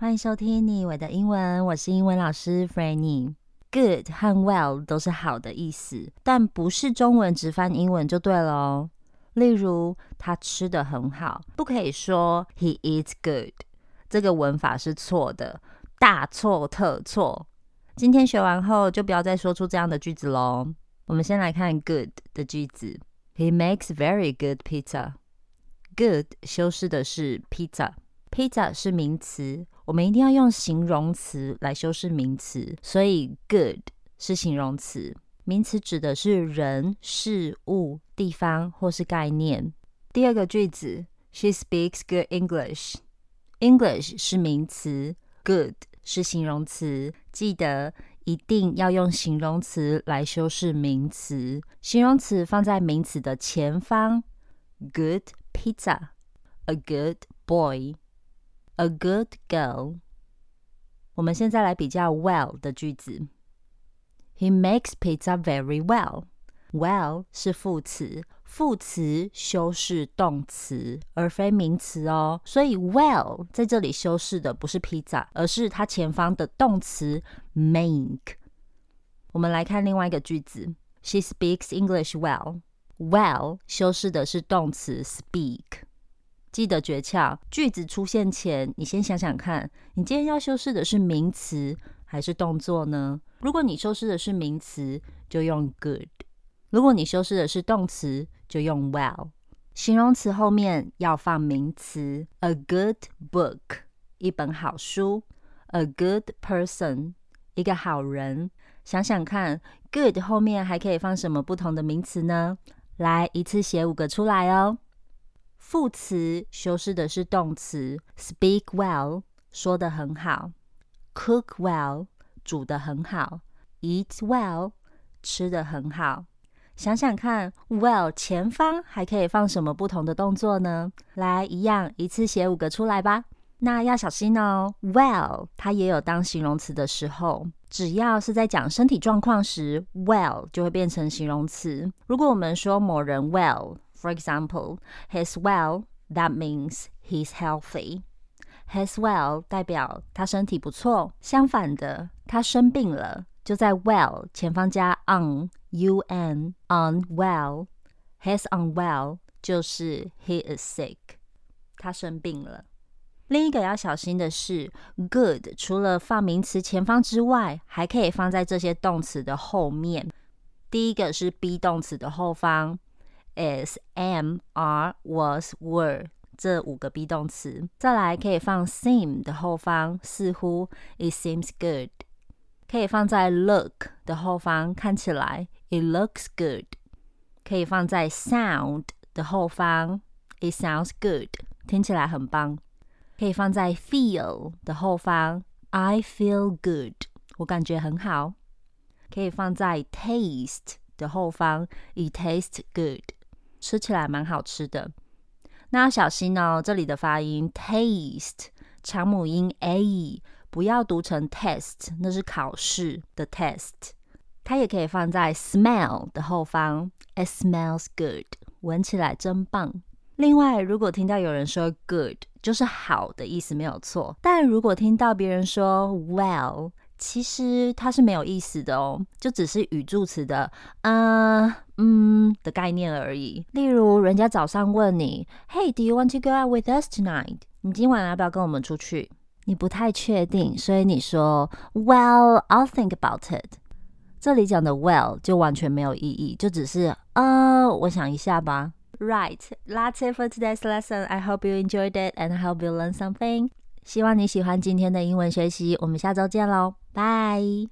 欢迎收听你我的英文，我是英文老师 Franny。Good 和 well 都是好的意思，但不是中文直翻英文就对了哦。例如，他吃得很好，不可以说 He eats good，这个文法是错的，大错特错。今天学完后就不要再说出这样的句子喽。我们先来看 good 的句子，He makes very good pizza。Good 修饰的是 pizza。Pizza 是名词，我们一定要用形容词来修饰名词，所以 good 是形容词，名词指的是人、事物、地方或是概念。第二个句子，She speaks good English。English 是名词，good 是形容词，记得一定要用形容词来修饰名词，形容词放在名词的前方。Good pizza，a good boy。A good girl。我们现在来比较 well 的句子。He makes pizza very well。Well 是副词，副词修饰动词，而非名词哦。所以 well 在这里修饰的不是 pizza，而是它前方的动词 make。我们来看另外一个句子。She speaks English well。Well 修饰的是动词 speak。 记得诀窍，句子出现前，你先想想看，你今天要修饰的是名词还是动作呢？如果你修饰的是名词，就用 good；如果你修饰的是动词，就用 well。形容词后面要放名词，a good book，一本好书；a good person，一个好人。想想看，good 后面还可以放什么不同的名词呢？来，一次写五个出来哦。副词修饰的是动词，speak well，说得很好；cook well，煮得很好；eat well，吃得很好。想想看，well 前方还可以放什么不同的动作呢？来，一样，一次写五个出来吧。那要小心哦，well 它也有当形容词的时候，只要是在讲身体状况时，well 就会变成形容词。如果我们说某人 well。For example, he's well. That means he's healthy. He's well 代表他身体不错。相反的，他生病了，就在 well 前方加 un, un, unwell. He's unwell 就是 he is sick. 他生病了。另一个要小心的是，good 除了放名词前方之外，还可以放在这些动词的后面。第一个是 be 动词的后方。 is, am, are, was, were 这五个 be 动词，再来可以放 seem 的后方，似乎 it seems good，可以放在 look 的后方，看起来 it looks good，可以放在 sound 的后方，it sounds good，听起来很棒，可以放在 feel 的后方，I feel good，我感觉很好，可以放在 taste 的后方，it tastes good。 吃起来蛮好吃的，那要小心哦。这里的发音 taste 长母音 a 不要读成 test，那是考试的 test。它也可以放在 smell 的后方，it smells good，闻起来真棒。另外，如果听到有人说 good，就是好的意思没有错。但如果听到别人说 well，其实它是没有意思的哦，就只是语助词的，嗯嗯的概念而已。例如，人家早上问你，Hey，do you want to go out with us tonight？你今晚要不要跟我们出去？你不太确定，所以你说，Well，I'll think about it。这里讲的 well 就完全没有意义，就只是，呃，我想一下吧。Right，that's it for today's lesson. I hope you enjoyed it and I hope you learned something. 希望你喜欢今天的英文学习，我们下周见喽，拜。